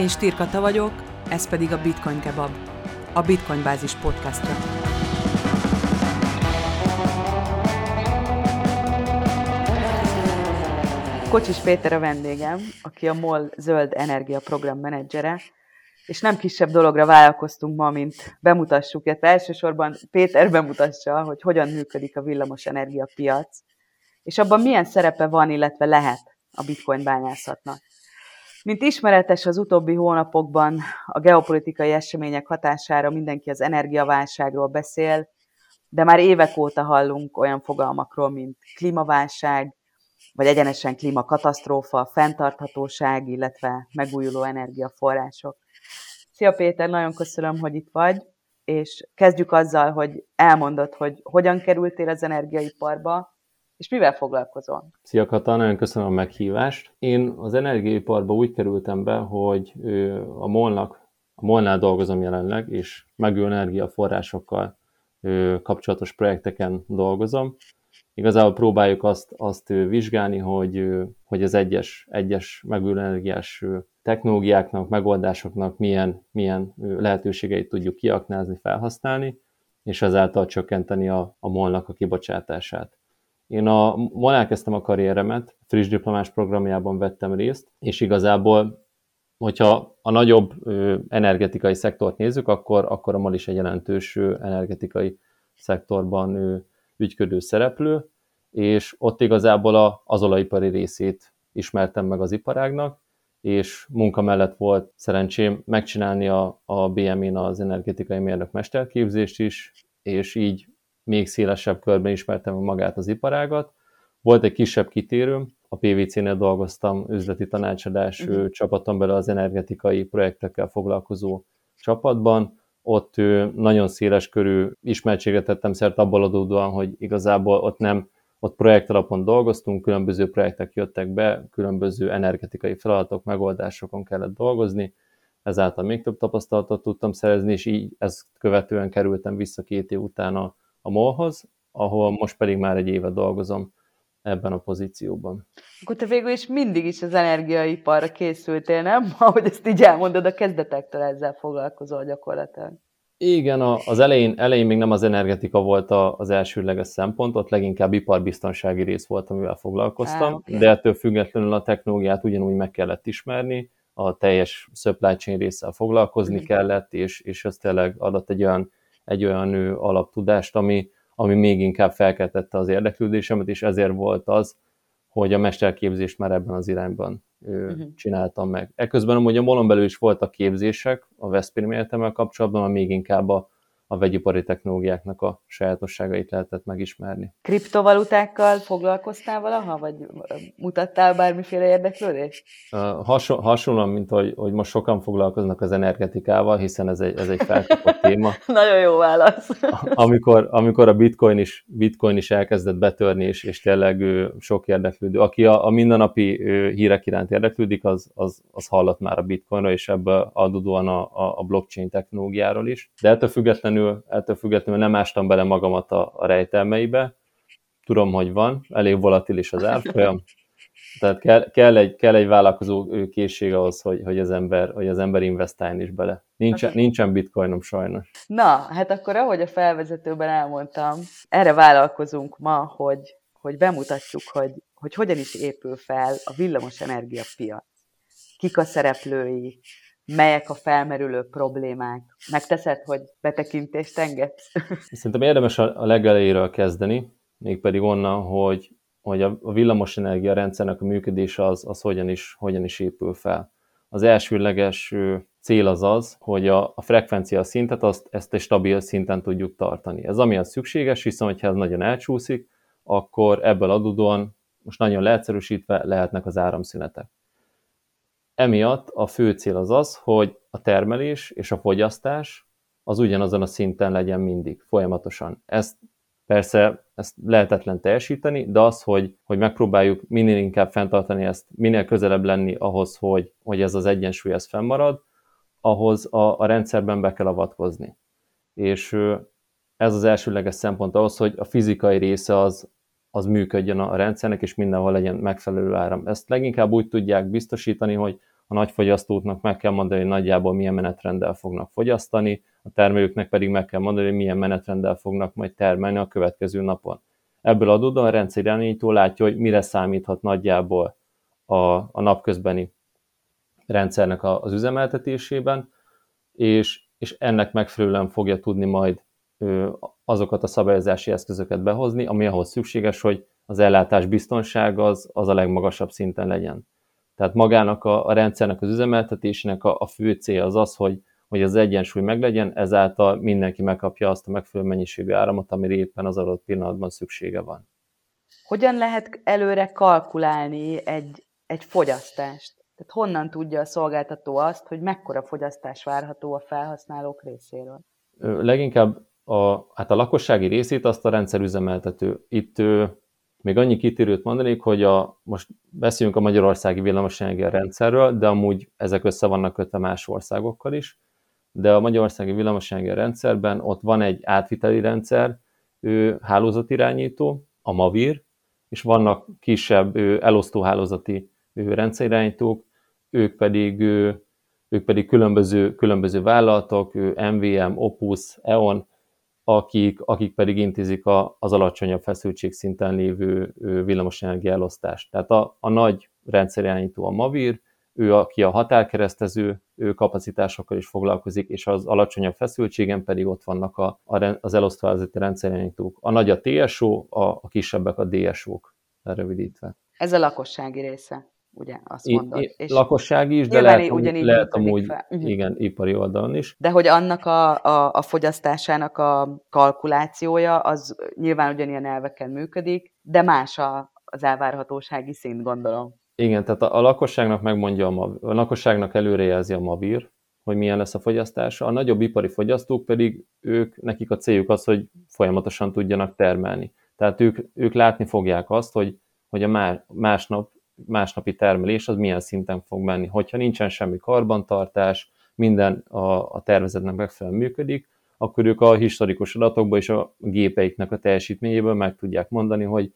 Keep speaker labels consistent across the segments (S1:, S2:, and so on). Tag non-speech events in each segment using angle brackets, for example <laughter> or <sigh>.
S1: Én Stirkata vagyok, ez pedig a Bitcoin Kebab, a Bitcoin Bázis podcastja. Kocsis Péter a vendégem, aki a MOL Zöld Energia Program menedzsere, és nem kisebb dologra vállalkoztunk ma, mint bemutassuk, illetve elsősorban Péter bemutassa, hogy hogyan működik a villamos energiapiac, és abban milyen szerepe van, illetve lehet a bitcoin bányászatnak. Mint ismeretes az utóbbi hónapokban a geopolitikai események hatására mindenki az energiaválságról beszél, de már évek óta hallunk olyan fogalmakról, mint klímaválság, vagy egyenesen klímakatasztrófa, fenntarthatóság, illetve megújuló energiaforrások. Szia Péter, nagyon köszönöm, hogy itt vagy, és kezdjük azzal, hogy elmondod, hogy hogyan kerültél az energiaiparba, és mivel foglalkozol?
S2: Szia Kata, nagyon köszönöm a meghívást. Én az energiaiparba úgy kerültem be, hogy a molnak, a molnál dolgozom jelenleg, és megújuló energiaforrásokkal kapcsolatos projekteken dolgozom. Igazából próbáljuk azt, azt vizsgálni, hogy, hogy az egyes, egyes megújuló energiás technológiáknak, megoldásoknak milyen, milyen lehetőségeit tudjuk kiaknázni, felhasználni, és ezáltal csökkenteni a, a molnak a kibocsátását. Én a MOL elkezdtem a karrieremet, friss diplomás programjában vettem részt, és igazából, hogyha a nagyobb energetikai szektort nézzük, akkor, akkor a MOL is egy jelentős energetikai szektorban ügyködő szereplő, és ott igazából a, az olajipari részét ismertem meg az iparágnak, és munka mellett volt szerencsém megcsinálni a, a BM-én az energetikai mérnök mesterképzést is, és így még szélesebb körben ismertem magát az iparágat. Volt egy kisebb kitérőm, a PVC-nél dolgoztam üzleti tanácsadás uh-huh. csapaton belül az energetikai projektekkel foglalkozó csapatban. Ott nagyon széles körű ismertséget tettem szert abból adódóan, hogy igazából ott nem ott projekt alapon dolgoztunk, különböző projektek jöttek be, különböző energetikai feladatok, megoldásokon kellett dolgozni, ezáltal még több tapasztalatot tudtam szerezni, és így ezt követően kerültem vissza két év után a a MOL-hoz, ahol most pedig már egy éve dolgozom ebben a pozícióban.
S1: Akkor te végül is mindig is az energiaiparra készültél, nem? <laughs> Ahogy ezt így elmondod, a kezdetektől ezzel foglalkozol gyakorlatilag.
S2: Igen, az elején, elején még nem az energetika volt az elsőleges szempont, ott leginkább iparbiztonsági rész volt, amivel foglalkoztam, ah, okay. de ettől függetlenül a technológiát ugyanúgy meg kellett ismerni, a teljes supply chain résszel foglalkozni mm. kellett, és, és ez tényleg adott egy olyan egy olyan alaptudást, ami, ami még inkább felkeltette az érdeklődésemet, és ezért volt az, hogy a mesterképzést már ebben az irányban uh-huh. csináltam meg. Ekközben amúgy a molon belül is voltak képzések a Veszprém Egyetemmel kapcsolatban, ami még inkább a a vegyipari technológiáknak a sajátosságait lehetett megismerni.
S1: Kriptovalutákkal foglalkoztál valaha, vagy mutattál bármiféle érdeklődést?
S2: Hason, hasonlóan, mint hogy, hogy most sokan foglalkoznak az energetikával, hiszen ez egy, ez egy felkapott <laughs> téma.
S1: Nagyon jó válasz.
S2: amikor, amikor a bitcoin is, bitcoin is elkezdett betörni, és, és tényleg sok érdeklődő, aki a, a mindennapi hírek iránt érdeklődik, az, az, az hallott már a bitcoinra, és ebből adódóan a, a, a blockchain technológiáról is. De ettől függetlenül függetlenül, ettől függetlenül nem ástam bele magamat a, a rejtelmeibe. Tudom, hogy van, elég volatilis az árfolyam, tehát kell, kell, egy, kell egy vállalkozó készség ahhoz, hogy, hogy, az ember, hogy az ember investáljon is bele. Nincsen, nincsen bitcoinom sajnos.
S1: Na, hát akkor ahogy a felvezetőben elmondtam, erre vállalkozunk ma, hogy, hogy bemutatjuk, hogy, hogy hogyan is épül fel a villamos energiapiac. Kik a szereplői, melyek a felmerülő problémák. Megteszed, hogy betekintést engedsz? <laughs>
S2: Szerintem érdemes a legelejéről kezdeni, mégpedig onnan, hogy, hogy a villamosenergia rendszernek a működése az, az hogyan, is, hogyan is épül fel. Az elsőleges cél az az, hogy a, a frekvencia szintet azt, ezt egy stabil szinten tudjuk tartani. Ez amiatt szükséges, hiszen ha ez nagyon elcsúszik, akkor ebből adódóan, most nagyon leegyszerűsítve, lehetnek az áramszünetek. Emiatt a fő cél az az, hogy a termelés és a fogyasztás az ugyanazon a szinten legyen mindig, folyamatosan. Ezt persze ezt lehetetlen teljesíteni, de az, hogy, hogy megpróbáljuk minél inkább fenntartani ezt, minél közelebb lenni ahhoz, hogy, hogy ez az egyensúly ez fennmarad, ahhoz a, a rendszerben be kell avatkozni. És ez az elsőleges szempont ahhoz, hogy a fizikai része az, az működjön a rendszernek, és mindenhol legyen megfelelő áram. Ezt leginkább úgy tudják biztosítani, hogy a nagyfogyasztóknak meg kell mondani, hogy nagyjából milyen menetrenddel fognak fogyasztani, a termelőknek pedig meg kell mondani, hogy milyen menetrenddel fognak majd termelni a következő napon. Ebből adódóan a rendszerirányító látja, hogy mire számíthat nagyjából a, a napközbeni rendszernek az üzemeltetésében, és, és ennek megfelelően fogja tudni majd azokat a szabályozási eszközöket behozni, ami ahhoz szükséges, hogy az ellátás biztonsága az, az a legmagasabb szinten legyen. Tehát magának a, a rendszernek az üzemeltetésének a, a fő cél az az, hogy, hogy az egyensúly meglegyen, ezáltal mindenki megkapja azt a megfelelő mennyiségű áramot, amire éppen az adott pillanatban szüksége van.
S1: Hogyan lehet előre kalkulálni egy, egy fogyasztást? Tehát honnan tudja a szolgáltató azt, hogy mekkora fogyasztás várható a felhasználók részéről?
S2: Leginkább a, hát a lakossági részét azt a rendszerüzemeltető. Itt még annyi kitérőt mondanék, hogy a, most beszéljünk a magyarországi villamosenergia rendszerről, de amúgy ezek össze vannak kötve más országokkal is. De a magyarországi villamosenergia rendszerben ott van egy átviteli rendszer, ő hálózatirányító, a MAVIR, és vannak kisebb ő, elosztó hálózati ő, rendszerirányítók, ők pedig, ők pedig különböző, különböző vállalatok, ő, MVM, Opus, EON, akik, akik pedig intézik a, az alacsonyabb feszültségszinten lévő villamosenergia elosztást. Tehát a, a nagy rendszerirányító a Mavir, ő, aki a határkeresztező ő kapacitásokkal is foglalkozik, és az alacsonyabb feszültségen pedig ott vannak a, a, az elosztóházati rendszerirányítók. A nagy a TSO, a, a kisebbek a DSO-k, lerövidítve.
S1: Ez a lakossági része ugye azt mondod. I,
S2: és lakossági is, de lehet, ugyanígy lehet amúgy, fel. Uh-huh. igen, ipari oldalon is.
S1: De hogy annak a, a, a fogyasztásának a kalkulációja, az nyilván ugyanilyen elveken működik, de más a, az elvárhatósági szint, gondolom.
S2: Igen, tehát a, a lakosságnak megmondja, a, a lakosságnak előrejelzi a Mavir, hogy milyen lesz a fogyasztása. A nagyobb ipari fogyasztók pedig ők, nekik a céljuk az, hogy folyamatosan tudjanak termelni. Tehát ők, ők látni fogják azt, hogy, hogy a másnap másnapi termelés az milyen szinten fog menni. Hogyha nincsen semmi karbantartás, minden a, a tervezetnek megfelelően működik, akkor ők a historikus adatokból és a gépeiknek a teljesítményéből meg tudják mondani, hogy,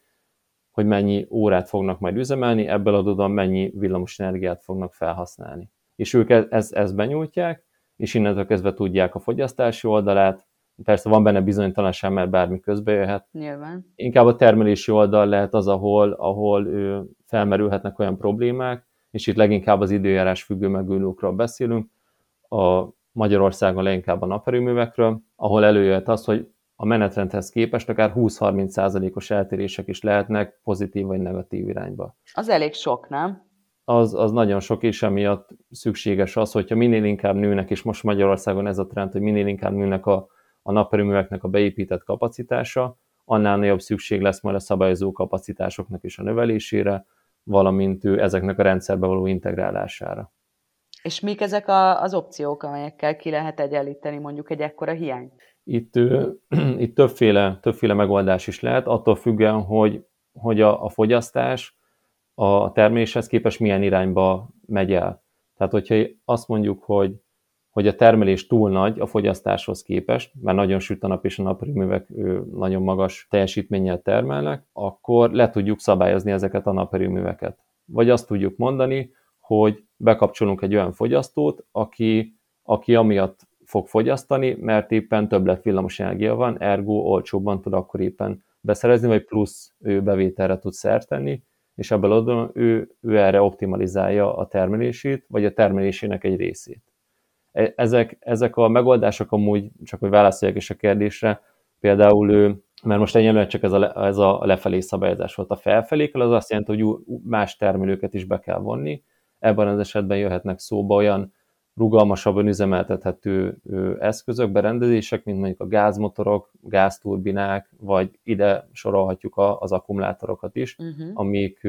S2: hogy mennyi órát fognak majd üzemelni, ebből adódóan mennyi villamos energiát fognak felhasználni. És ők e-, ezt, ezt benyújtják, és innentől kezdve tudják a fogyasztási oldalát, Persze van benne bizonytalanság, mert bármi közbe jöhet.
S1: Nyilván.
S2: Inkább a termelési oldal lehet az, ahol, ahol ő, felmerülhetnek olyan problémák, és itt leginkább az időjárás függő megújulókról beszélünk, a Magyarországon leginkább a naperőművekről, ahol előjött az, hogy a menetrendhez képest akár 20-30%-os eltérések is lehetnek pozitív vagy negatív irányba.
S1: Az elég sok, nem?
S2: Az, az nagyon sok, és emiatt szükséges az, hogyha minél inkább nőnek, és most Magyarországon ez a trend, hogy minél inkább nőnek a a naperőműveknek a beépített kapacitása, annál nagyobb szükség lesz majd a szabályozó kapacitásoknak is a növelésére, valamint ő ezeknek a rendszerbe való integrálására.
S1: És mik ezek a, az opciók, amelyekkel ki lehet egyenlíteni mondjuk egy ekkora hiány?
S2: Itt, <clears throat> itt többféle, többféle megoldás is lehet, attól függően, hogy, hogy a, a fogyasztás a termeléshez képest milyen irányba megy el. Tehát, hogyha azt mondjuk, hogy hogy a termelés túl nagy a fogyasztáshoz képest, mert nagyon süt a nap és a naperőművek nagyon magas teljesítménnyel termelnek, akkor le tudjuk szabályozni ezeket a naperőműveket. Vagy azt tudjuk mondani, hogy bekapcsolunk egy olyan fogyasztót, aki, aki amiatt fog fogyasztani, mert éppen többlet villamos energia van, ergo olcsóbban tud akkor éppen beszerezni, vagy plusz ő bevételre tud szert tenni, és ebből adom ő, ő erre optimalizálja a termelését, vagy a termelésének egy részét. E, ezek, ezek a megoldások amúgy, csak hogy válaszoljak is a kérdésre, például ő, mert most egyelőre csak ez a, ez a lefelé szabályozás volt a felfelékel, az azt jelenti, hogy más termelőket is be kell vonni. Ebben az esetben jöhetnek szóba olyan rugalmasabban üzemeltethető eszközök, berendezések, mint mondjuk a gázmotorok, gázturbinák, vagy ide sorolhatjuk az akkumulátorokat is, uh-huh. amik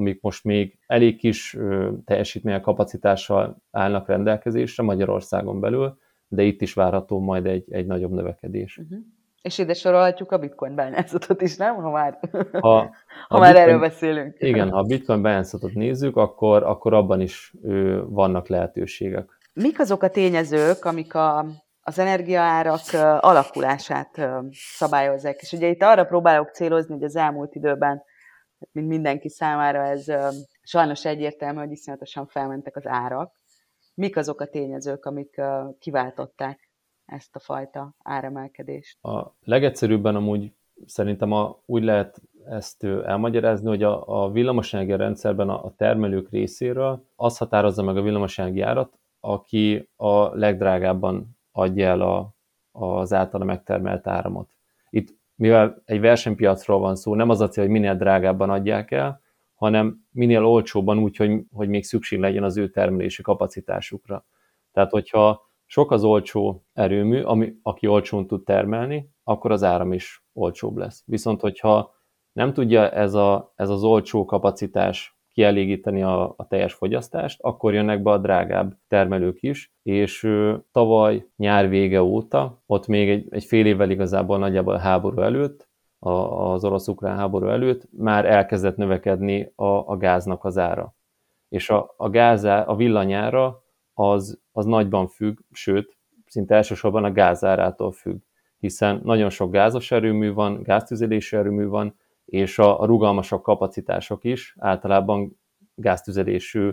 S2: amik most még elég kis teljesítmény kapacitással állnak rendelkezésre Magyarországon belül, de itt is várható majd egy, egy nagyobb növekedés. Uh-huh.
S1: És ide sorolhatjuk a bitcoin bányászatot is, nem? Ha már, ha, ha, <laughs> ha már bitcoin, erről beszélünk.
S2: Igen, ha a bitcoin bányászatot nézzük, akkor, akkor abban is ő, vannak lehetőségek.
S1: Mik azok a tényezők, amik a, az energiaárak alakulását szabályozzák? És ugye itt arra próbálok célozni, hogy az elmúlt időben mint mindenki számára ez Sajnos egyértelmű, hogy iszonyatosan felmentek az árak. Mik azok a tényezők, amik kiváltották ezt a fajta áremelkedést?
S2: A legegyszerűbben amúgy szerintem a, úgy lehet ezt elmagyarázni, hogy a, a villamosenergia rendszerben a, a termelők részéről az határozza meg a villamosenergia árat, aki a legdrágábban adja el a, az általa megtermelt áramot. Itt, mivel egy versenypiacról van szó, nem az a cél, hogy minél drágábban adják el, hanem minél olcsóbban úgy, hogy, hogy még szükség legyen az ő termelési kapacitásukra. Tehát, hogyha sok az olcsó erőmű, ami, aki olcsón tud termelni, akkor az áram is olcsóbb lesz. Viszont, hogyha nem tudja ez, a, ez az olcsó kapacitás kielégíteni a, a teljes fogyasztást, akkor jönnek be a drágább termelők is, és ö, tavaly nyár vége óta, ott még egy, egy fél évvel igazából nagyjából a háború előtt, a, az orosz-ukrán háború előtt már elkezdett növekedni a, a gáznak az ára. És a, a gázá, a villanyára az, az nagyban függ, sőt, szinte elsősorban a gázárától függ, hiszen nagyon sok gázos erőmű van, gáztüzelési erőmű van, és a, rugalmasabb kapacitások is általában gáztüzelésű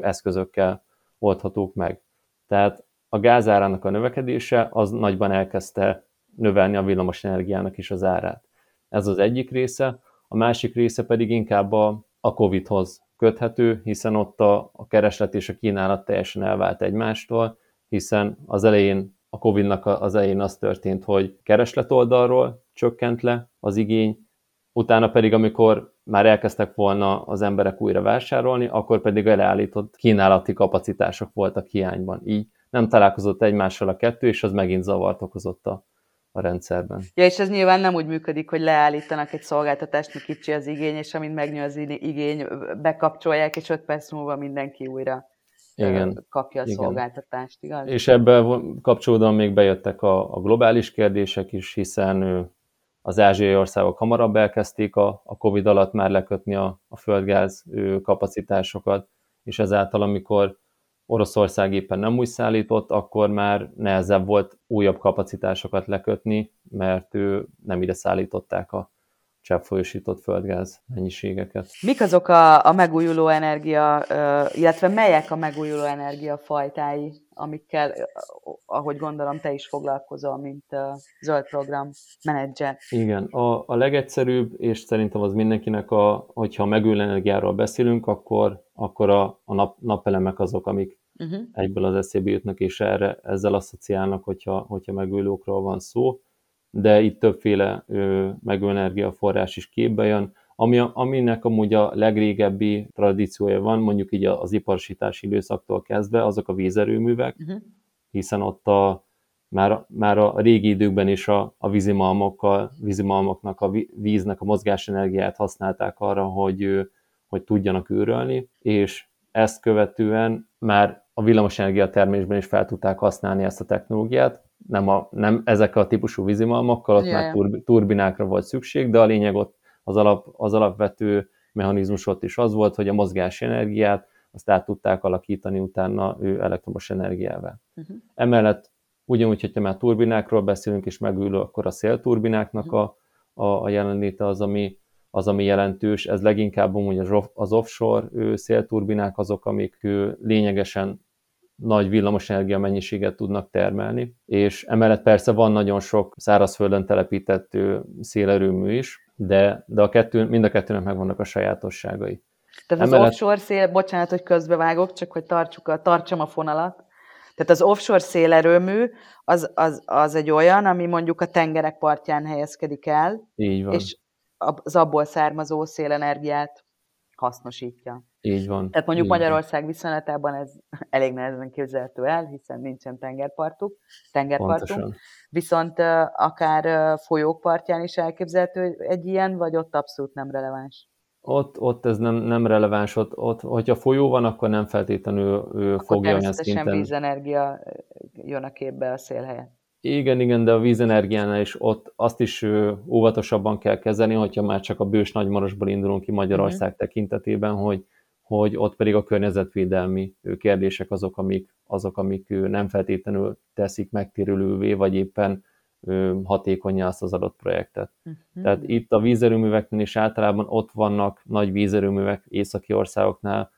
S2: eszközökkel oldhatók meg. Tehát a gázárának a növekedése az nagyban elkezdte növelni a villamosenergiának is az árát. Ez az egyik része, a másik része pedig inkább a, a COVID-hoz köthető, hiszen ott a, a kereslet és a kínálat teljesen elvált egymástól, hiszen az elején a Covid-nak az elején az történt, hogy kereslet oldalról csökkent le az igény, utána pedig, amikor már elkezdtek volna az emberek újra vásárolni, akkor pedig eleállított kínálati kapacitások voltak hiányban. Így nem találkozott egymással a kettő, és az megint zavart okozott a, a rendszerben.
S1: Ja, és ez nyilván nem úgy működik, hogy leállítanak egy szolgáltatást, mi kicsi az igény, és amint megnő az igény, bekapcsolják, és öt perc múlva mindenki újra igen, kapja a igen. szolgáltatást, igaz?
S2: És ebben kapcsolódóan még bejöttek a, a globális kérdések is, hiszen az ázsiai országok hamarabb elkezdték a, a Covid alatt már lekötni a, a földgáz kapacitásokat, és ezáltal, amikor Oroszország éppen nem úgy szállított, akkor már nehezebb volt újabb kapacitásokat lekötni, mert ő nem ide szállították a cseppfolyósított földgáz mennyiségeket.
S1: Mik azok a, a megújuló energia, illetve melyek a megújuló energia fajtái, amikkel, ahogy gondolom, te is foglalkozol, mint zöld program menedzser?
S2: Igen, a, a legegyszerűbb, és szerintem az mindenkinek, a, hogyha megújuló energiáról beszélünk, akkor, akkor a, a nap, napelemek azok, amik uh-huh. egyből az eszébe jutnak, és erre ezzel asszociálnak, hogyha, hogyha megújulókról van szó de itt többféle megújuló energiaforrás is képbe jön, ami, aminek amúgy a legrégebbi tradíciója van, mondjuk így az iparosítási időszaktól kezdve, azok a vízerőművek, uh-huh. hiszen ott a, már, már a régi időkben is a, a vízimalmokkal, vízimalmoknak, a víznek a mozgásenergiát használták arra, hogy, hogy tudjanak űrölni, és ezt követően már a villamosenergia termésben is fel tudták használni ezt a technológiát, nem, a, nem ezek a típusú vízimalmokkal, ott yeah. már turbi, turbinákra volt szükség, de a lényeg ott az, alap, az alapvető mechanizmus ott is az volt, hogy a mozgás energiát azt át tudták alakítani utána ő elektromos energiával. Uh-huh. Emellett ugyanúgy, hogyha már turbinákról beszélünk, és megülő, akkor a szélturbináknak uh-huh. a, a, a jelenléte az, ami, az, ami jelentős. Ez leginkább az, az offshore szélturbinák azok, amik lényegesen nagy villamosenergia mennyiséget tudnak termelni, és emellett persze van nagyon sok szárazföldön telepített szélerőmű is, de, de a kettő, mind a kettőnek megvannak a sajátosságai.
S1: Tehát emellett... az offshore szél, bocsánat, hogy közbevágok, csak hogy tartsuk a, tartsam a fonalat. Tehát az offshore szélerőmű az, az, az egy olyan, ami mondjuk a tengerek partján helyezkedik el,
S2: Így van.
S1: és az abból származó szélenergiát hasznosítja.
S2: Így van.
S1: Tehát mondjuk Magyarország viszonylatában ez <laughs> elég nehezen képzelhető el, hiszen nincsen tengerpartuk, tengerpartunk. Pontosan. Viszont akár folyók partján is elképzelhető egy ilyen, vagy ott abszolút nem releváns?
S2: Ott, ott ez nem, nem releváns, ott, ott, hogyha folyó van, akkor nem feltétlenül ő akkor fogja olyan
S1: szinten. vízenergia jön a képbe a szél helyett.
S2: Igen, igen, de a vízenergiánál is ott azt is óvatosabban kell kezelni, hogyha már csak a bős nagymarosból indulunk ki Magyarország uh-huh. tekintetében, hogy, hogy ott pedig a környezetvédelmi kérdések azok, amik, azok, amik nem feltétlenül teszik megtérülővé, vagy éppen hatékonyá azt az adott projektet. Uh-huh. Tehát itt a vízerőműveknél is általában ott vannak nagy vízerőművek északi országoknál,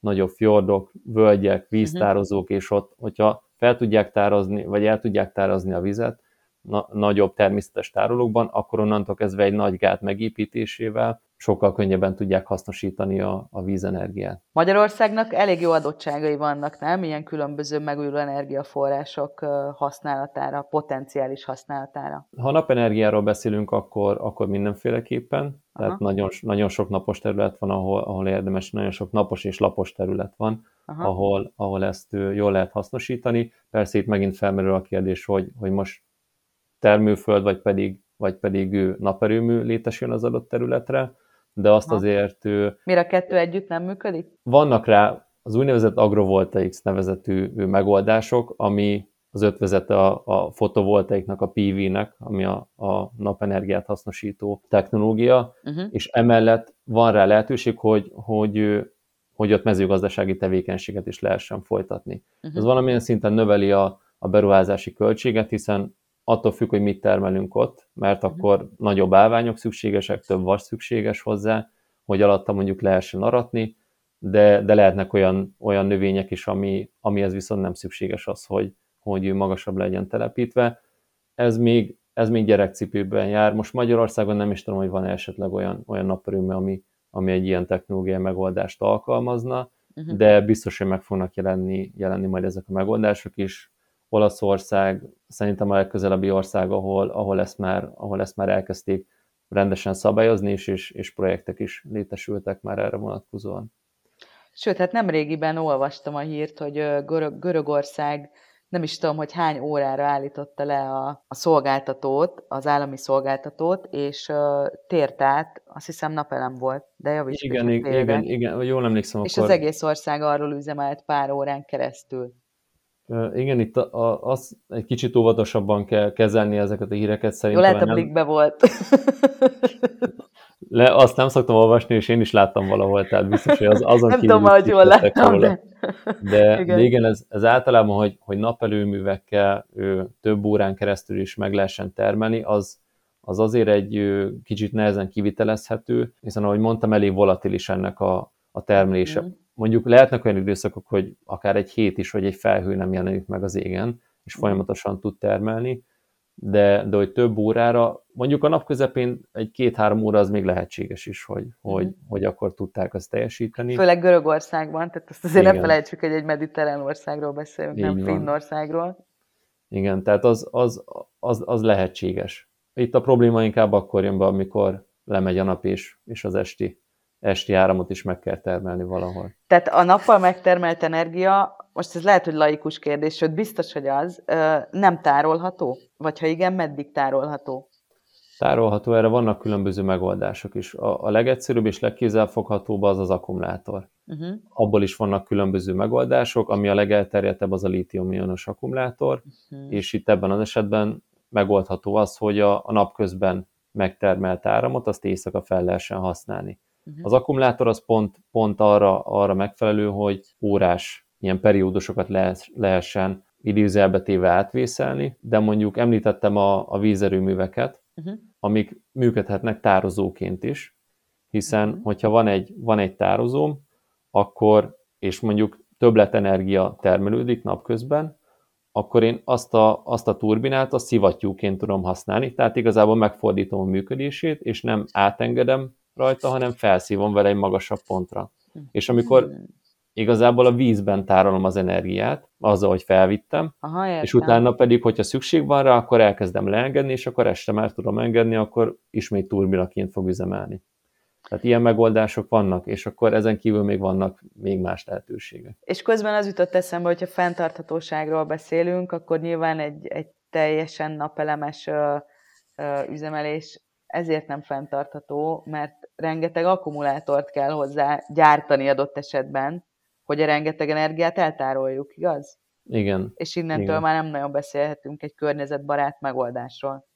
S2: nagyobb fjordok, völgyek, víztározók, uh-huh. és ott, hogyha fel tudják tározni, vagy el tudják tározni a vizet, na, nagyobb természetes tárolókban, akkor onnantól kezdve egy nagy gát megépítésével sokkal könnyebben tudják hasznosítani a, a vízenergiát.
S1: Magyarországnak elég jó adottságai vannak, nem? Ilyen különböző megújuló energiaforrások használatára, potenciális használatára.
S2: Ha napenergiáról beszélünk, akkor, akkor mindenféleképpen. Tehát nagyon, nagyon sok napos terület van, ahol, ahol érdemes, nagyon sok napos és lapos terület van, ahol, ahol ezt jól lehet hasznosítani. Persze itt megint felmerül a kérdés, hogy, hogy most termőföld, vagy pedig, vagy pedig naperőmű létesül az adott területre, de azt Aha. azért...
S1: Mire a kettő együtt nem működik?
S2: Vannak rá az úgynevezett agrovoltaics nevezetű megoldások, ami az ötvezete a, a fotovoltaiknak, a PV-nek, ami a, a napenergiát hasznosító technológia, uh-huh. és emellett van rá lehetőség, hogy, hogy, hogy ott mezőgazdasági tevékenységet is lehessen folytatni. Uh-huh. Ez valamilyen szinten növeli a, a beruházási költséget, hiszen attól függ, hogy mit termelünk ott, mert mhm. akkor nagyobb állványok szükségesek, több vas szükséges hozzá, hogy alatta mondjuk lehessen aratni, de, de lehetnek olyan, olyan növények is, ami, amihez viszont nem szükséges az, hogy, hogy magasabb legyen telepítve. Ez még, ez még gyerekcipőben jár. Most Magyarországon nem is tudom, hogy van esetleg olyan, olyan naperőmű, ami, ami egy ilyen technológiai megoldást alkalmazna, uh-huh. de biztos, hogy meg fognak jelenni, jelenni majd ezek a megoldások is. Olaszország szerintem a legközelebbi ország, ahol, ahol, ezt, már, ahol ezt már elkezdték rendesen szabályozni, és, és, és projektek is létesültek már erre vonatkozóan.
S1: Sőt, hát nem régiben olvastam a hírt, hogy Görög, Görögország nem is tudom, hogy hány órára állította le a, a szolgáltatót, az állami szolgáltatót, és uh, tért át, azt hiszem napelem volt, de javíts
S2: Igen, igen, igen, igen, jól emlékszem.
S1: És akkor... az egész ország arról üzemelt pár órán keresztül.
S2: Igen, itt a, a, az egy kicsit óvatosabban kell kezelni ezeket a híreket szerintem.
S1: Jó, lehet a blikbe volt. <laughs>
S2: Le, azt nem szoktam olvasni, és én is láttam valahol, tehát biztos, hogy az, <laughs> azon
S1: nem kívül tudom, hogy jól láttam,
S2: róla. De, <laughs> igen. de igen, ez, ez általában, hogy, hogy napelőművekkel ő, több órán keresztül is meg lehessen termelni, az, az azért egy ő, kicsit nehezen kivitelezhető, hiszen ahogy mondtam, elég volatilis ennek a, a termelése. Mm mondjuk lehetnek olyan időszakok, hogy akár egy hét is, hogy egy felhő nem jelenik meg az égen, és mhm. folyamatosan tud termelni, de, de hogy több órára, mondjuk a nap közepén egy két-három óra az még lehetséges is, hogy, hogy, mm. hogy akkor tudták azt teljesíteni.
S1: Főleg Görögországban, tehát azt azért Igen. ne felejtsük, hogy egy mediterrán országról beszélünk, Így nem van. Finnországról.
S2: Igen, tehát az, az, az, az lehetséges. Itt a probléma inkább akkor jön be, amikor lemegy a nap és, és az esti esti áramot is meg kell termelni valahol.
S1: Tehát a nappal megtermelt energia, most ez lehet, hogy laikus kérdés, sőt biztos, hogy az, nem tárolható? Vagy ha igen, meddig tárolható?
S2: Tárolható, erre vannak különböző megoldások is. A, a legegyszerűbb és legkézzelfoghatóbb az az akkumulátor. Uh-huh. Abból is vannak különböző megoldások, ami a legelterjedtebb az a lítium-ionos akkumulátor, uh-huh. és itt ebben az esetben megoldható az, hogy a, a napközben megtermelt áramot, azt éjszaka fel lehessen használni. Uh-huh. Az akkumulátor az pont, pont arra, arra megfelelő, hogy órás ilyen periódusokat lehessen idézelbe téve átvészelni, de mondjuk említettem a, a vízerőműveket, uh-huh. amik működhetnek tározóként is, hiszen uh-huh. hogyha van egy, van egy tározóm, akkor, és mondjuk többletenergia termelődik napközben, akkor én azt a, azt a turbinát a szivattyúként tudom használni, tehát igazából megfordítom a működését, és nem átengedem rajta, hanem felszívom vele egy magasabb pontra. És amikor igazából a vízben tárolom az energiát, azzal, hogy felvittem, Aha, és utána pedig, hogyha szükség van rá, akkor elkezdem leengedni, és akkor este már tudom engedni, akkor ismét turbinaként fog üzemelni. Tehát ilyen megoldások vannak, és akkor ezen kívül még vannak még más lehetőségek.
S1: És közben az jutott eszembe, hogyha fenntarthatóságról beszélünk, akkor nyilván egy, egy teljesen napelemes ö, ö, üzemelés ezért nem fenntartható, mert rengeteg akkumulátort kell hozzá gyártani adott esetben, hogy a rengeteg energiát eltároljuk, igaz?
S2: Igen.
S1: És innentől Igen. már nem nagyon beszélhetünk egy környezetbarát megoldásról.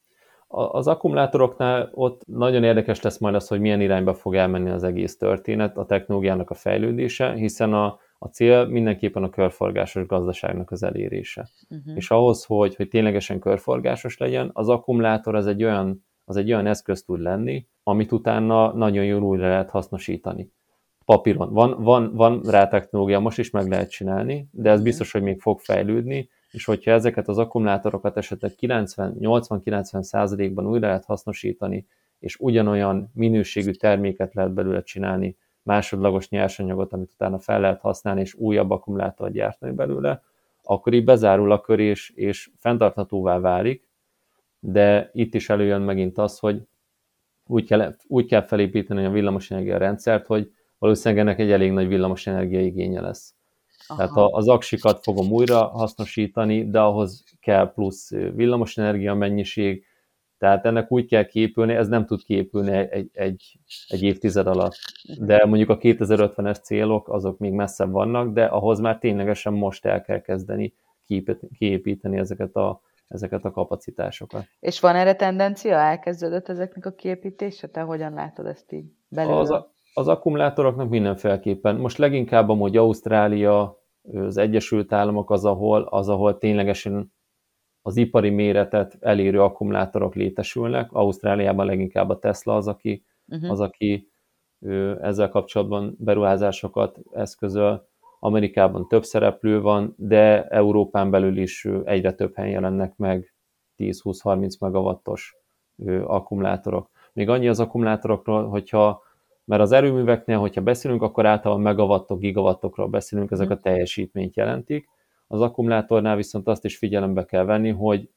S2: Az akkumulátoroknál ott nagyon érdekes lesz majd az, hogy milyen irányba fog elmenni az egész történet, a technológiának a fejlődése, hiszen a, a cél mindenképpen a körforgásos gazdaságnak az elérése. Uh-huh. És ahhoz, hogy, hogy ténylegesen körforgásos legyen, az akkumulátor az egy olyan, az egy olyan eszköz tud lenni, amit utána nagyon jól újra lehet hasznosítani. Papíron. Van, van, van rá technológia, most is meg lehet csinálni, de ez uh-huh. biztos, hogy még fog fejlődni, és hogyha ezeket az akkumulátorokat esetleg 90-80-90 százalékban újra lehet hasznosítani, és ugyanolyan minőségű terméket lehet belőle csinálni, másodlagos nyersanyagot, amit utána fel lehet használni, és újabb akkumulátort gyártani belőle, akkor így bezárul a kör, és, és fenntarthatóvá válik, de itt is előjön megint az, hogy úgy kell, úgy kell felépíteni a villamosenergia rendszert, hogy valószínűleg ennek egy elég nagy villamosenergia igénye lesz. Aha. Tehát az aksikat fogom újra hasznosítani, de ahhoz kell plusz villamosenergia mennyiség, tehát ennek úgy kell képülni, ez nem tud képülni egy, egy, egy évtized alatt. De mondjuk a 2050-es célok, azok még messzebb vannak, de ahhoz már ténylegesen most el kell kezdeni kiépíteni ezeket a, ezeket a kapacitásokat.
S1: És van erre tendencia? Elkezdődött ezeknek a kiépítése? Te hogyan látod ezt így belőle?
S2: Az, az akkumulátoroknak mindenféleképpen. Most leginkább amúgy Ausztrália, az Egyesült Államok az, ahol, az, ahol ténylegesen az ipari méretet elérő akkumulátorok létesülnek. Ausztráliában leginkább a Tesla az, aki, uh-huh. az, aki ezzel kapcsolatban beruházásokat eszközöl. Amerikában több szereplő van, de Európán belül is egyre több helyen jelennek meg 10-20-30 megawattos akkumulátorok. Még annyi az akkumulátorokról, hogyha mert az erőműveknél, hogyha beszélünk, akkor általában megawattok, gigawattokról beszélünk, ezek a mhm. teljesítményt jelentik. Az akkumulátornál viszont azt is figyelembe kell venni, hogy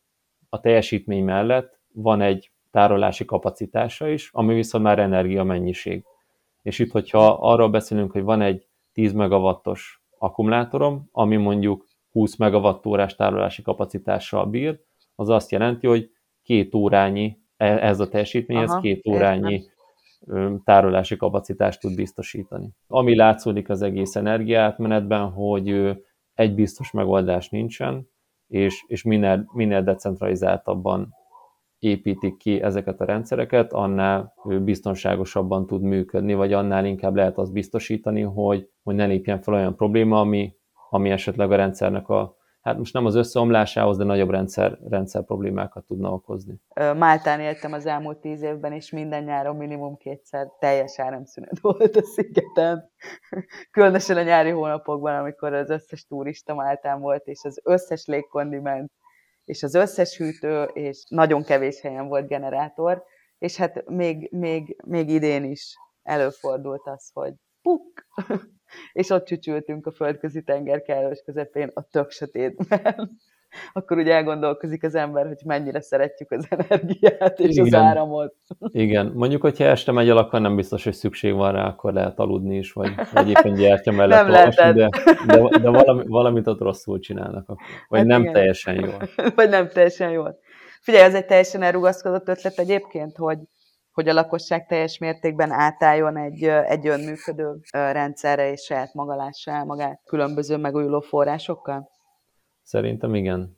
S2: a teljesítmény mellett van egy tárolási kapacitása is, ami viszont már energia mennyiség. És itt, hogyha arról beszélünk, hogy van egy 10 megawattos akkumulátorom, ami mondjuk 20 megawattórás tárolási kapacitással bír, az azt jelenti, hogy két órányi, e, ez a teljesítményhez Aha, két órányi értem. tárolási kapacitást tud biztosítani. Ami látszódik az egész energiátmenetben, hogy egy biztos megoldás nincsen, és, és minél, minél decentralizáltabban építik ki ezeket a rendszereket, annál biztonságosabban tud működni, vagy annál inkább lehet azt biztosítani, hogy, hogy ne lépjen fel olyan probléma, ami, ami esetleg a rendszernek a hát most nem az összeomlásához, de nagyobb rendszer, rendszer problémákat tudna okozni.
S1: Máltán éltem az elmúlt tíz évben, és minden nyáron minimum kétszer teljes áramszünet <laughs> volt a szigeten. Különösen a nyári hónapokban, amikor az összes turista Máltán volt, és az összes légkondiment, és az összes hűtő, és nagyon kevés helyen volt generátor, és hát még, még, még idén is előfordult az, hogy puk, <laughs> és ott csücsültünk a földközi tenger kellős közepén a tök sötétben. Akkor ugye elgondolkozik az ember, hogy mennyire szeretjük az energiát és Igen. az áramot.
S2: Igen, mondjuk, hogyha este megy el, akkor nem biztos, hogy szükség van rá, akkor lehet aludni is, vagy, vagy éppen gyertya mellett nem olvasni, de, de, de valami, valamit ott rosszul csinálnak, akkor. vagy hát nem igen. teljesen jól. <laughs>
S1: vagy nem teljesen jól. Figyelj, ez egy teljesen elrugaszkodott ötlet egyébként, hogy hogy a lakosság teljes mértékben átálljon egy, egy önműködő rendszerre, és saját maga lássa el magát különböző megújuló forrásokkal?
S2: Szerintem igen.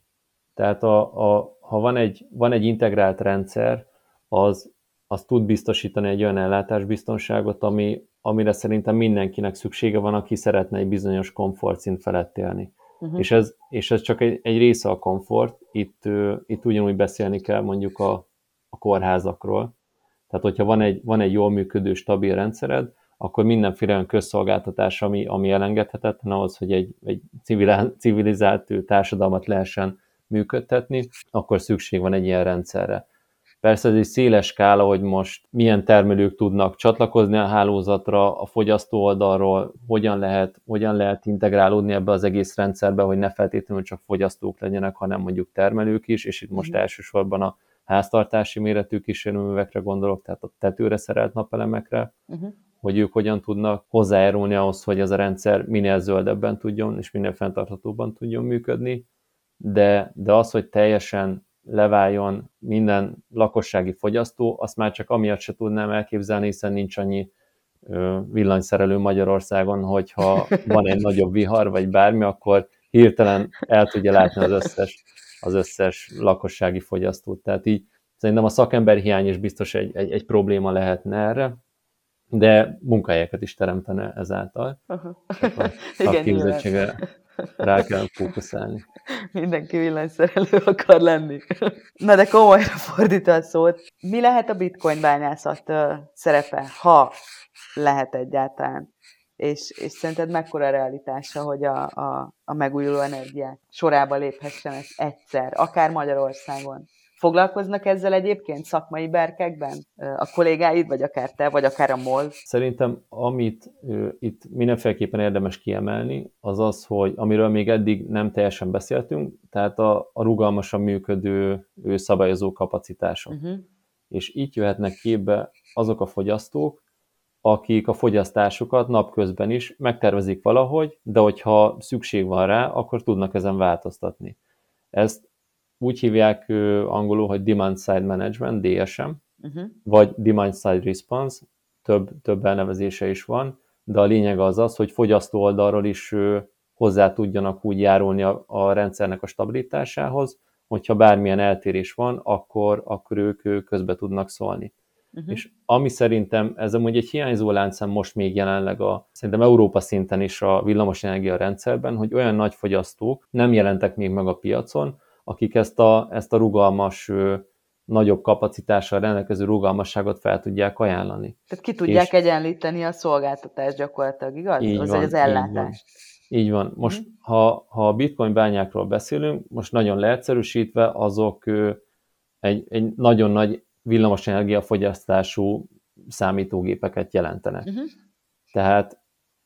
S2: Tehát a, a, ha van egy, van egy integrált rendszer, az, az tud biztosítani egy olyan ellátásbiztonságot, ami, amire szerintem mindenkinek szüksége van, aki szeretne egy bizonyos komfortszint felett élni. Uh-huh. És, ez, és ez csak egy, egy része a komfort. Itt, itt ugyanúgy beszélni kell mondjuk a, a kórházakról, tehát, hogyha van egy, van egy jól működő, stabil rendszered, akkor mindenféle olyan közszolgáltatás, ami, ami elengedhetetlen ahhoz, hogy egy, egy civilizált társadalmat lehessen működtetni, akkor szükség van egy ilyen rendszerre. Persze ez egy széles skála, hogy most milyen termelők tudnak csatlakozni a hálózatra, a fogyasztó oldalról, hogyan lehet, hogyan lehet integrálódni ebbe az egész rendszerbe, hogy ne feltétlenül csak fogyasztók legyenek, hanem mondjuk termelők is, és itt most mhm. elsősorban a háztartási méretű kísérőművekre gondolok, tehát a tetőre szerelt napelemekre, uh-huh. Hogy ők hogyan tudnak hozzájárulni ahhoz, hogy ez a rendszer minél zöldebben tudjon és minél fenntarthatóbban tudjon működni, de, de az, hogy teljesen leváljon minden lakossági fogyasztó, azt már csak amiatt se tudnám elképzelni, hiszen nincs annyi villanyszerelő Magyarországon, hogyha van egy nagyobb vihar, vagy bármi, akkor hirtelen el tudja látni az összes az összes lakossági fogyasztót. Tehát így szerintem a szakember hiány is biztos egy, egy, egy probléma lehetne erre, de munkahelyeket is teremtene ezáltal. Uh-huh. <laughs>
S1: Igen,
S2: képzettségre rá kell fókuszálni. <laughs>
S1: Mindenki villanyszerelő akar lenni. <laughs> Na de komolyra fordítva a szót, mi lehet a bitcoin bányászat szerepe, ha lehet egyáltalán? És, és szerinted mekkora a realitása, hogy a, a, a megújuló energia sorába léphessen ez egyszer, akár Magyarországon? Foglalkoznak ezzel egyébként szakmai berkekben a kollégáid, vagy akár te, vagy akár a MOL?
S2: Szerintem amit itt mindenféleképpen érdemes kiemelni, az az, hogy amiről még eddig nem teljesen beszéltünk, tehát a, a rugalmasan működő ő, szabályozó kapacitások. Uh-huh. És itt jöhetnek képbe azok a fogyasztók, akik a fogyasztásukat napközben is megtervezik valahogy, de hogyha szükség van rá, akkor tudnak ezen változtatni. Ezt úgy hívják angolul, hogy Demand Side Management, DSM, uh-huh. vagy Demand Side Response, több, több elnevezése is van, de a lényeg az az, hogy fogyasztó oldalról is hozzá tudjanak úgy járulni a, a rendszernek a stabilitásához, hogyha bármilyen eltérés van, akkor, akkor ők közbe tudnak szólni. Uh-huh. És ami szerintem, ez amúgy egy hiányzó láncem most még jelenleg a, szerintem Európa szinten is a villamosenergia rendszerben, hogy olyan nagy fogyasztók nem jelentek még meg a piacon, akik ezt a, ezt a rugalmas, nagyobb kapacitással rendelkező rugalmasságot fel tudják ajánlani.
S1: Tehát ki tudják és egyenlíteni a szolgáltatást gyakorlatilag, igaz?
S2: Így
S1: az,
S2: van,
S1: az ellátást.
S2: Így van. Most, mm. ha, ha a bitcoin bányákról beszélünk, most nagyon leegyszerűsítve, azok egy, egy nagyon nagy villamosenergia fogyasztású számítógépeket jelentenek. Uh-huh. Tehát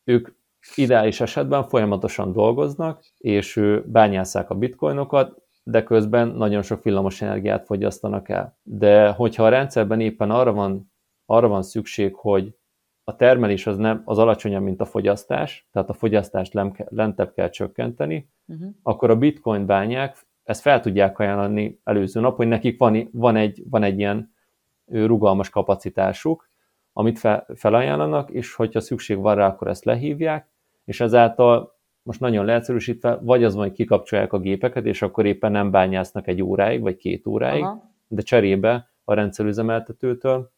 S2: ők ideális esetben folyamatosan dolgoznak, és bányásszák a bitcoinokat, de közben nagyon sok villamos energiát fogyasztanak el. De hogyha a rendszerben éppen arra van, arra van szükség, hogy a termelés az, nem, az alacsonyabb, mint a fogyasztás, tehát a fogyasztást lentebb kell csökkenteni, uh-huh. akkor a bitcoin bányák ezt fel tudják ajánlani előző nap, hogy nekik van, van, egy, van egy ilyen rugalmas kapacitásuk, amit fel, felajánlanak, és hogyha szükség van rá, akkor ezt lehívják, és ezáltal most nagyon leegyszerűsítve, vagy az van, hogy kikapcsolják a gépeket, és akkor éppen nem bányásznak egy óráig, vagy két óráig, Aha. de cserébe a rendszerüzemeltetőtől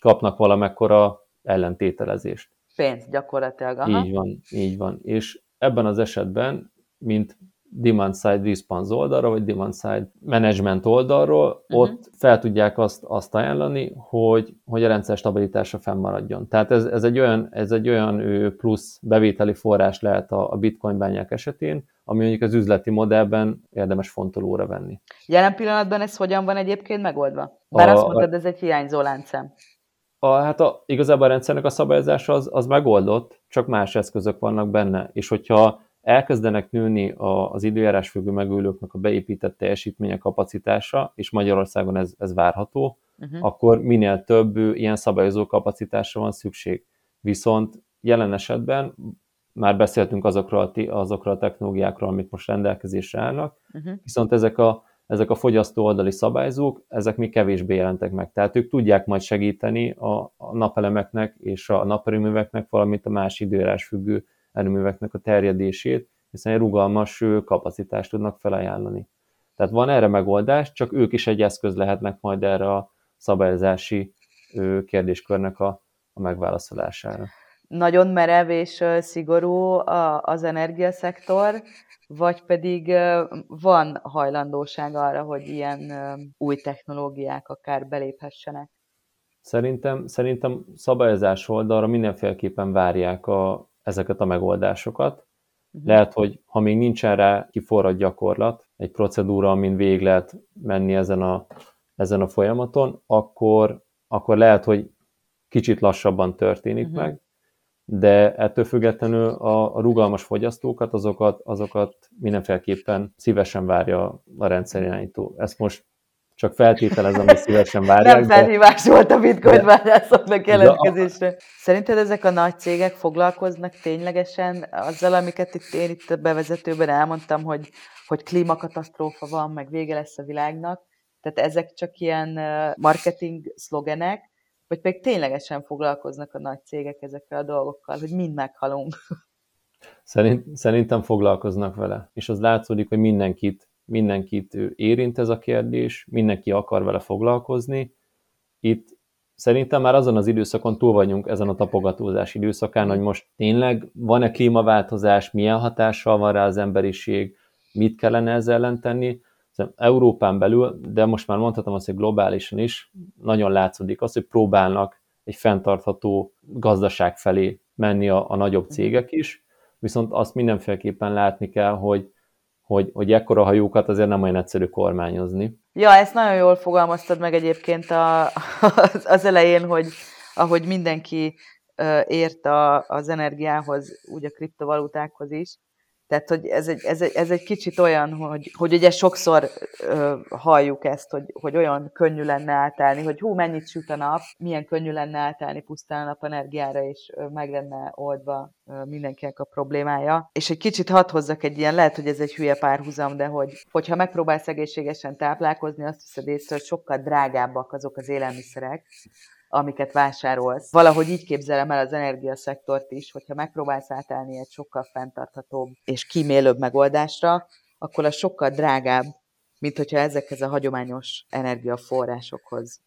S2: kapnak valamekkora ellentételezést.
S1: Pénzt gyakorlatilag. Aha.
S2: Így van, így van. És ebben az esetben, mint demand side response oldalra, vagy demand side management oldalról, uh-huh. ott fel tudják azt, azt ajánlani, hogy, hogy a rendszer stabilitása fennmaradjon. Tehát ez, ez egy olyan, ez egy olyan plusz bevételi forrás lehet a, a bitcoin bányák esetén, ami mondjuk az üzleti modellben érdemes fontolóra venni.
S1: Jelen pillanatban ez hogyan van egyébként megoldva? Bár a, azt mondtad, ez egy hiányzó láncem.
S2: A, hát a, igazából a rendszernek a szabályozása az, az megoldott, csak más eszközök vannak benne, és hogyha elkezdenek nőni az időjárás függő megújulóknak a beépített teljesítménye kapacitása, és Magyarországon ez, ez várható, uh-huh. akkor minél több ilyen szabályozó kapacitásra van szükség. Viszont jelen esetben már beszéltünk azokról a, azokról a technológiákról, amik most rendelkezésre állnak, uh-huh. viszont ezek a, ezek a fogyasztó oldali szabályzók, ezek még kevésbé jelentek meg. Tehát ők tudják majd segíteni a, a napelemeknek és a naperőműveknek, valamint a más időjárás függő erőműveknek a terjedését, hiszen egy rugalmas kapacitást tudnak felajánlani. Tehát van erre megoldás, csak ők is egy eszköz lehetnek majd erre a szabályozási kérdéskörnek a, a megválaszolására.
S1: Nagyon merev és szigorú az energiaszektor, vagy pedig van hajlandóság arra, hogy ilyen új technológiák akár beléphessenek?
S2: Szerintem, szerintem szabályozás oldalra mindenféleképpen várják a, ezeket a megoldásokat. Uh-huh. Lehet, hogy ha még nincsen rá kiforrad gyakorlat, egy procedúra, amin végig lehet menni ezen a, ezen a folyamaton, akkor, akkor lehet, hogy kicsit lassabban történik uh-huh. meg, de ettől függetlenül a, a rugalmas fogyasztókat, azokat, azokat mindenféleképpen szívesen várja a rendszerirányító. Ezt most csak feltételezem, hogy szívesen várják.
S1: Nem felhívás de... volt a bitcoin bányászoknak jelentkezésre. De... Szerinted ezek a nagy cégek foglalkoznak ténylegesen azzal, amiket itt én itt a bevezetőben elmondtam, hogy, hogy klímakatasztrófa van, meg vége lesz a világnak. Tehát ezek csak ilyen marketing szlogenek, vagy pedig ténylegesen foglalkoznak a nagy cégek ezekkel a dolgokkal, hogy mind meghalunk.
S2: Szerint, szerintem foglalkoznak vele, és az látszódik, hogy mindenkit mindenkit érint ez a kérdés, mindenki akar vele foglalkozni. Itt szerintem már azon az időszakon túl vagyunk ezen a tapogatózás időszakán, hogy most tényleg van-e klímaváltozás, milyen hatással van rá az emberiség, mit kellene ezzel ellen tenni. Európán belül, de most már mondhatom azt, hogy globálisan is nagyon látszódik az, hogy próbálnak egy fenntartható gazdaság felé menni a, a nagyobb cégek is, viszont azt mindenféleképpen látni kell, hogy, hogy, hogy ekkora hajókat azért nem olyan egyszerű kormányozni.
S1: Ja, ezt nagyon jól fogalmaztad meg egyébként a, <laughs> az, elején, hogy ahogy mindenki ért a, az energiához, úgy a kriptovalutákhoz is, tehát, hogy ez egy, ez egy, ez egy kicsit olyan, hogy, hogy ugye sokszor ö, halljuk ezt, hogy, hogy olyan könnyű lenne átállni, hogy hú, mennyit süt a nap, milyen könnyű lenne átállni pusztán a napenergiára, és ö, meg lenne oldva ö, mindenkinek a problémája. És egy kicsit hadd hozzak egy ilyen, lehet, hogy ez egy hülye párhuzam, de hogy, hogyha megpróbálsz egészségesen táplálkozni, azt hiszed észre, hogy sokkal drágábbak azok az élelmiszerek, amiket vásárolsz. Valahogy így képzelem el az energiaszektort is, hogyha megpróbálsz átállni egy sokkal fenntarthatóbb és kímélőbb megoldásra, akkor az sokkal drágább, mint hogyha ezekhez a hagyományos energiaforrásokhoz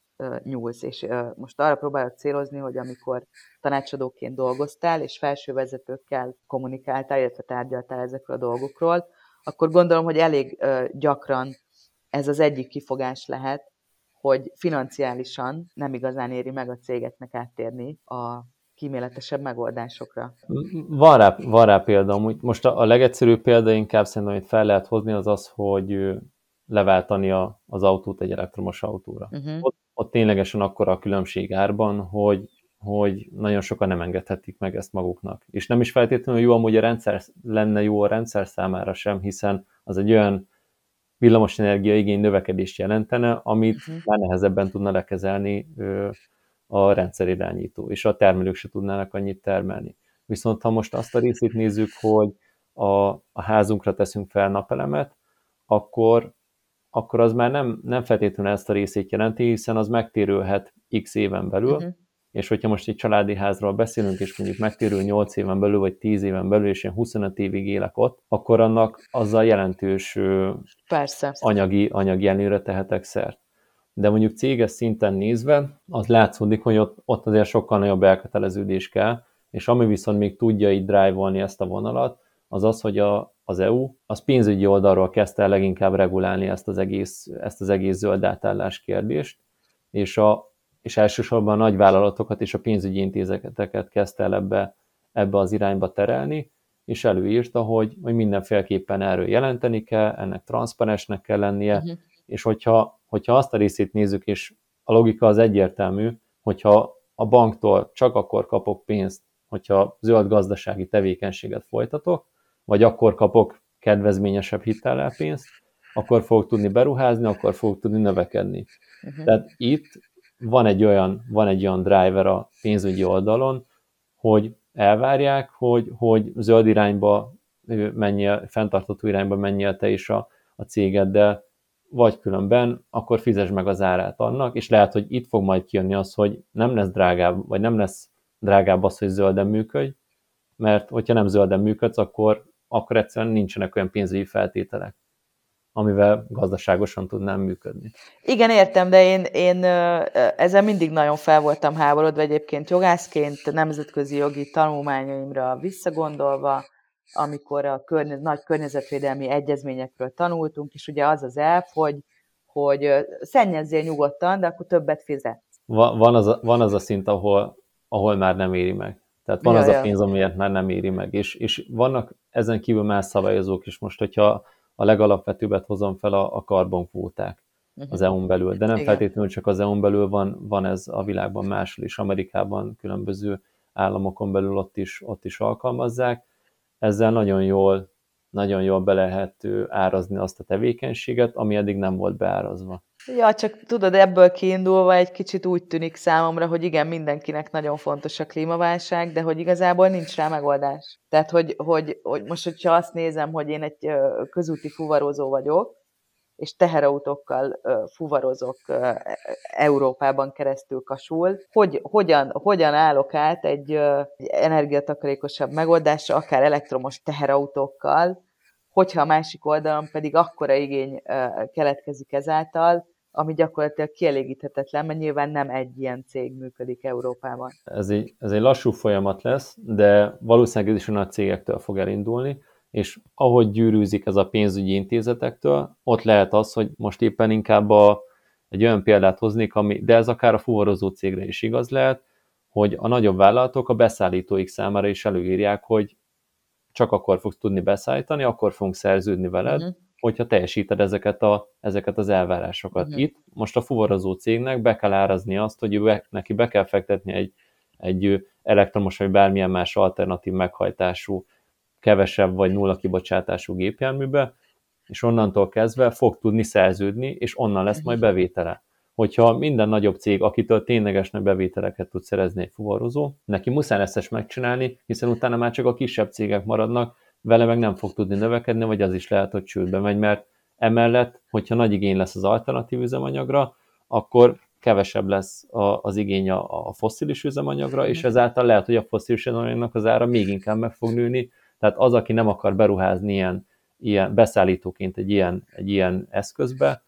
S1: nyúlsz. És most arra próbálok célozni, hogy amikor tanácsadóként dolgoztál, és felső vezetőkkel kommunikáltál, illetve tárgyaltál ezekről a dolgokról, akkor gondolom, hogy elég gyakran ez az egyik kifogás lehet, hogy financiálisan nem igazán éri meg a cégeknek áttérni a kíméletesebb megoldásokra.
S2: Van rá, van rá példa. Most a, a legegyszerűbb példa inkább szerintem, amit fel lehet hozni, az az, hogy leváltani a, az autót egy elektromos autóra. Uh-huh. Ott, ott ténylegesen akkora a különbség árban, hogy, hogy nagyon sokan nem engedhetik meg ezt maguknak. És nem is feltétlenül jó amúgy a rendszer, lenne jó a rendszer számára sem, hiszen az egy olyan villamosenergia igény növekedést jelentene, amit uh-huh. már nehezebben tudna lekezelni a rendszerirányító, és a termelők se tudnának annyit termelni. Viszont ha most azt a részét nézzük, hogy a, a házunkra teszünk fel napelemet, akkor, akkor az már nem, nem feltétlenül ezt a részét jelenti, hiszen az megtérülhet x éven belül, uh-huh és hogyha most egy családi házról beszélünk, és mondjuk megtérül 8 éven belül, vagy 10 éven belül, és én 25 évig élek ott, akkor annak azzal jelentős
S1: Persze.
S2: anyagi, anyagi előre tehetek szert. De mondjuk céges szinten nézve, az látszódik, hogy ott, ott azért sokkal nagyobb elköteleződés kell, és ami viszont még tudja így drive ezt a vonalat, az az, hogy a, az EU az pénzügyi oldalról kezdte el leginkább regulálni ezt az egész, ezt az egész zöld átállás kérdést, és a, és elsősorban a nagyvállalatokat és a pénzügyi intézeteket kezdte el ebbe, ebbe az irányba terelni, és előírta, hogy, hogy mindenféleképpen erről jelenteni kell, ennek transzparensnek kell lennie, uh-huh. és hogyha, hogyha azt a részét nézzük, és a logika az egyértelmű, hogyha a banktól csak akkor kapok pénzt, hogyha zöld gazdasági tevékenységet folytatok, vagy akkor kapok kedvezményesebb hitellel pénzt, akkor fogok tudni beruházni, akkor fogok tudni növekedni. Uh-huh. Tehát itt van egy olyan, van egy olyan driver a pénzügyi oldalon, hogy elvárják, hogy, hogy zöld irányba menjél, fenntartató irányba menjél te is a, a cégeddel, vagy különben, akkor fizes meg az árát annak, és lehet, hogy itt fog majd kijönni az, hogy nem lesz drágább, vagy nem lesz drágább az, hogy zölden működj, mert hogyha nem zölden működsz, akkor, akkor egyszerűen nincsenek olyan pénzügyi feltételek amivel gazdaságosan tudnám működni.
S1: Igen, értem, de én, én ezzel mindig nagyon fel voltam háborodva egyébként jogászként, nemzetközi jogi tanulmányaimra visszagondolva, amikor a környe, nagy környezetvédelmi egyezményekről tanultunk, és ugye az az elf, hogy, hogy szennyezzél nyugodtan, de akkor többet fizet.
S2: Van az a, van az a szint, ahol, ahol már nem éri meg. Tehát van ja, az ja. a pénz, amiért már nem éri meg. És, és vannak ezen kívül más szabályozók is. Most, hogyha a legalapvetőbbet hozom fel a, a karbonkvóták uh-huh. az EU-n belül. De nem Igen. feltétlenül csak az EU-n belül van, van ez a világban máshol is, Amerikában, különböző államokon belül ott is, ott is alkalmazzák. Ezzel nagyon jól, nagyon jól be lehet árazni azt a tevékenységet, ami eddig nem volt beárazva.
S1: Ja, csak tudod, ebből kiindulva egy kicsit úgy tűnik számomra, hogy igen, mindenkinek nagyon fontos a klímaválság, de hogy igazából nincs rá megoldás. Tehát, hogy, hogy, hogy most, hogyha azt nézem, hogy én egy közúti fuvarozó vagyok, és teherautókkal fuvarozok Európában keresztül kasul, hogy, hogyan, hogyan állok át egy, egy energiatakarékosabb megoldásra, akár elektromos teherautókkal, hogyha a másik oldalon pedig akkora igény keletkezik ezáltal, ami gyakorlatilag kielégíthetetlen, mert nyilván nem egy ilyen cég működik Európában.
S2: Ez egy, ez egy lassú folyamat lesz, de valószínűleg ez is a nagy cégektől fog elindulni, és ahogy gyűrűzik ez a pénzügyi intézetektől, ott lehet az, hogy most éppen inkább a, egy olyan példát hoznék, ami, de ez akár a fuvarozó cégre is igaz lehet, hogy a nagyobb vállalatok a beszállítóik számára is előírják, hogy csak akkor fogsz tudni beszállítani, akkor fogunk szerződni veled, uh-huh. Hogyha teljesíted ezeket, a, ezeket az elvárásokat. Uh-huh. Itt most a fuvarozó cégnek be kell árazni azt, hogy be, neki be kell fektetni egy, egy elektromos vagy bármilyen más alternatív meghajtású, kevesebb vagy nulla kibocsátású gépjárműbe, és onnantól kezdve fog tudni szerződni, és onnan lesz majd mhm. bevétele hogyha minden nagyobb cég, akitől tényleges nagy bevételeket tud szerezni egy fuvarozó, neki muszáj lesz ezt megcsinálni, hiszen utána már csak a kisebb cégek maradnak, vele meg nem fog tudni növekedni, vagy az is lehet, hogy csődbe megy, mert emellett, hogyha nagy igény lesz az alternatív üzemanyagra, akkor kevesebb lesz az igény a, a fosszilis üzemanyagra, és ezáltal lehet, hogy a fosszilis üzemanyagnak az ára még inkább meg fog nőni, tehát az, aki nem akar beruházni ilyen, ilyen beszállítóként egy ilyen, egy ilyen eszközbe,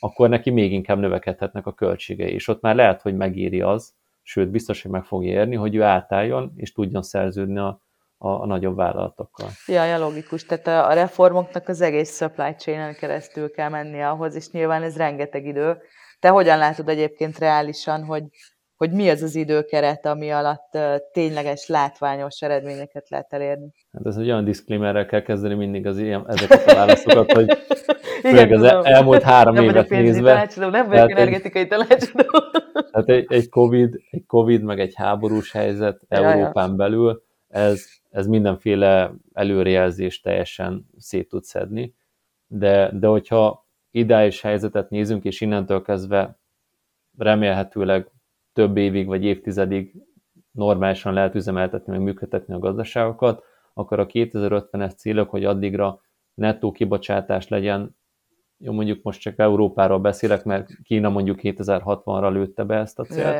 S2: akkor neki még inkább növekedhetnek a költségei, és ott már lehet, hogy megéri az, sőt, biztos, hogy meg fogja érni, hogy ő átálljon, és tudjon szerződni a, a, a nagyobb vállalatokkal.
S1: Ja, ja, logikus. Tehát a reformoknak az egész supply chain keresztül kell menni ahhoz, és nyilván ez rengeteg idő. Te hogyan látod egyébként reálisan, hogy, hogy mi az az időkeret, ami alatt tényleges, látványos eredményeket lehet elérni?
S2: Hát ez egy olyan diszklémerrel kell kezdeni mindig az ilyen, ezeket a válaszokat, hogy <laughs> Igen, az tudom. elmúlt három nem évet nézve.
S1: Tanácsadó, nem vagyok energetikai tanácsadó. <laughs>
S2: Tehát egy, egy, COVID, egy COVID, meg egy háborús helyzet ja, Európán ja. belül, ez, ez mindenféle előrejelzést teljesen szét tud szedni. De, de hogyha ideális helyzetet nézünk, és innentől kezdve remélhetőleg több évig vagy évtizedig normálisan lehet üzemeltetni, meg működtetni a gazdaságokat, akkor a 2050-es célok, hogy addigra nettó kibocsátás legyen jó, mondjuk most csak Európáról beszélek, mert Kína mondjuk 2060-ra lőtte be ezt a célt.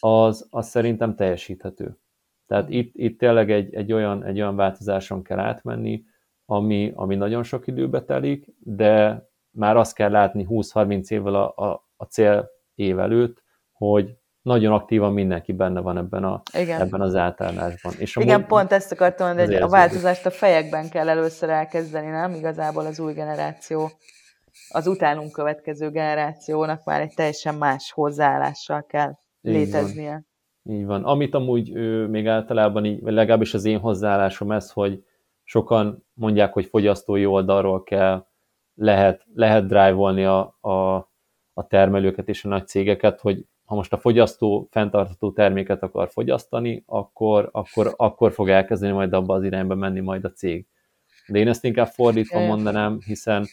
S2: Az, az szerintem teljesíthető. Tehát itt, itt tényleg egy, egy, olyan, egy olyan változáson kell átmenni, ami, ami nagyon sok időbe telik, de már azt kell látni 20-30 évvel a, a, a cél év előtt, hogy nagyon aktívan mindenki benne van ebben, a, Igen. ebben az átállásban.
S1: És Igen, múlt, pont ezt akartam mondani, hogy a változást a fejekben kell először elkezdeni, nem? Igazából az új generáció, az utánunk következő generációnak már egy teljesen más hozzáállással kell léteznie.
S2: Így van. Amit amúgy ő, még általában így, vagy legalábbis az én hozzáállásom ez, hogy sokan mondják, hogy fogyasztói oldalról kell, lehet, lehet drive-olni a, a, a termelőket és a nagy cégeket, hogy ha most a fogyasztó fenntartható terméket akar fogyasztani, akkor, akkor, akkor fog elkezdeni majd abba az irányba menni majd a cég. De én ezt inkább fordítva mondanám, hiszen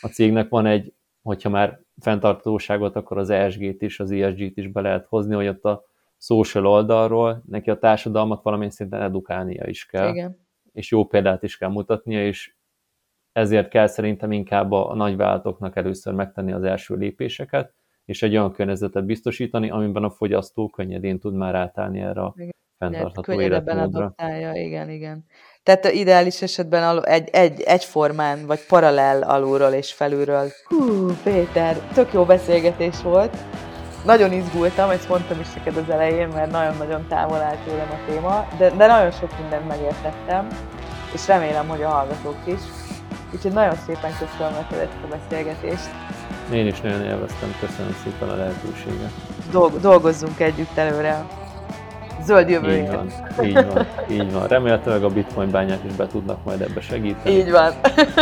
S2: a cégnek van egy, hogyha már fenntartatóságot, akkor az ESG-t is, az ESG-t is be lehet hozni, hogy ott a social oldalról neki a társadalmat valamilyen szinten edukálnia is kell. Igen. És jó példát is kell mutatnia, és ezért kell szerintem inkább a, a nagyvállalatoknak először megtenni az első lépéseket, és egy olyan környezetet biztosítani, amiben a fogyasztó könnyedén tud már átállni erre a igen, fenntartható életmódra.
S1: Igen, igen. Tehát a ideális esetben egy, egy, egyformán, vagy paralel alulról és felülről. Hú, Péter, tök jó beszélgetés volt. Nagyon izgultam, ezt mondtam is neked az elején, mert nagyon-nagyon távol állt tőlem a téma, de, de nagyon sok mindent megértettem, és remélem, hogy a hallgatók is. Úgyhogy nagyon szépen köszönöm neked ezt a beszélgetést.
S2: Én is nagyon élveztem, köszönöm szépen a lehetőséget.
S1: Dolg- dolgozzunk együtt előre zöld jövőjét.
S2: Így van, így van, így van. Remélhetőleg a bitcoin bányák is be tudnak majd ebbe segíteni.
S1: Így van.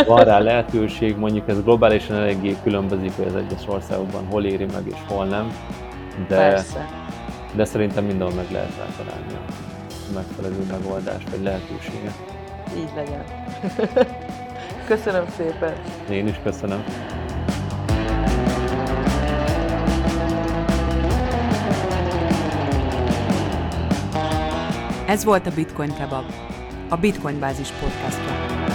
S2: Van rá lehetőség, mondjuk ez globálisan eléggé különbözik, hogy az egyes országokban hol éri meg és hol nem. De, Persze. de szerintem mindenhol meg lehet rá találni a megfelelő megoldást, vagy lehetőséget.
S1: Így legyen. <laughs> Köszönöm szépen.
S2: Én is köszönöm.
S3: Ez volt a Bitcoin Kebab, a Bitcoin Bázis podcastja.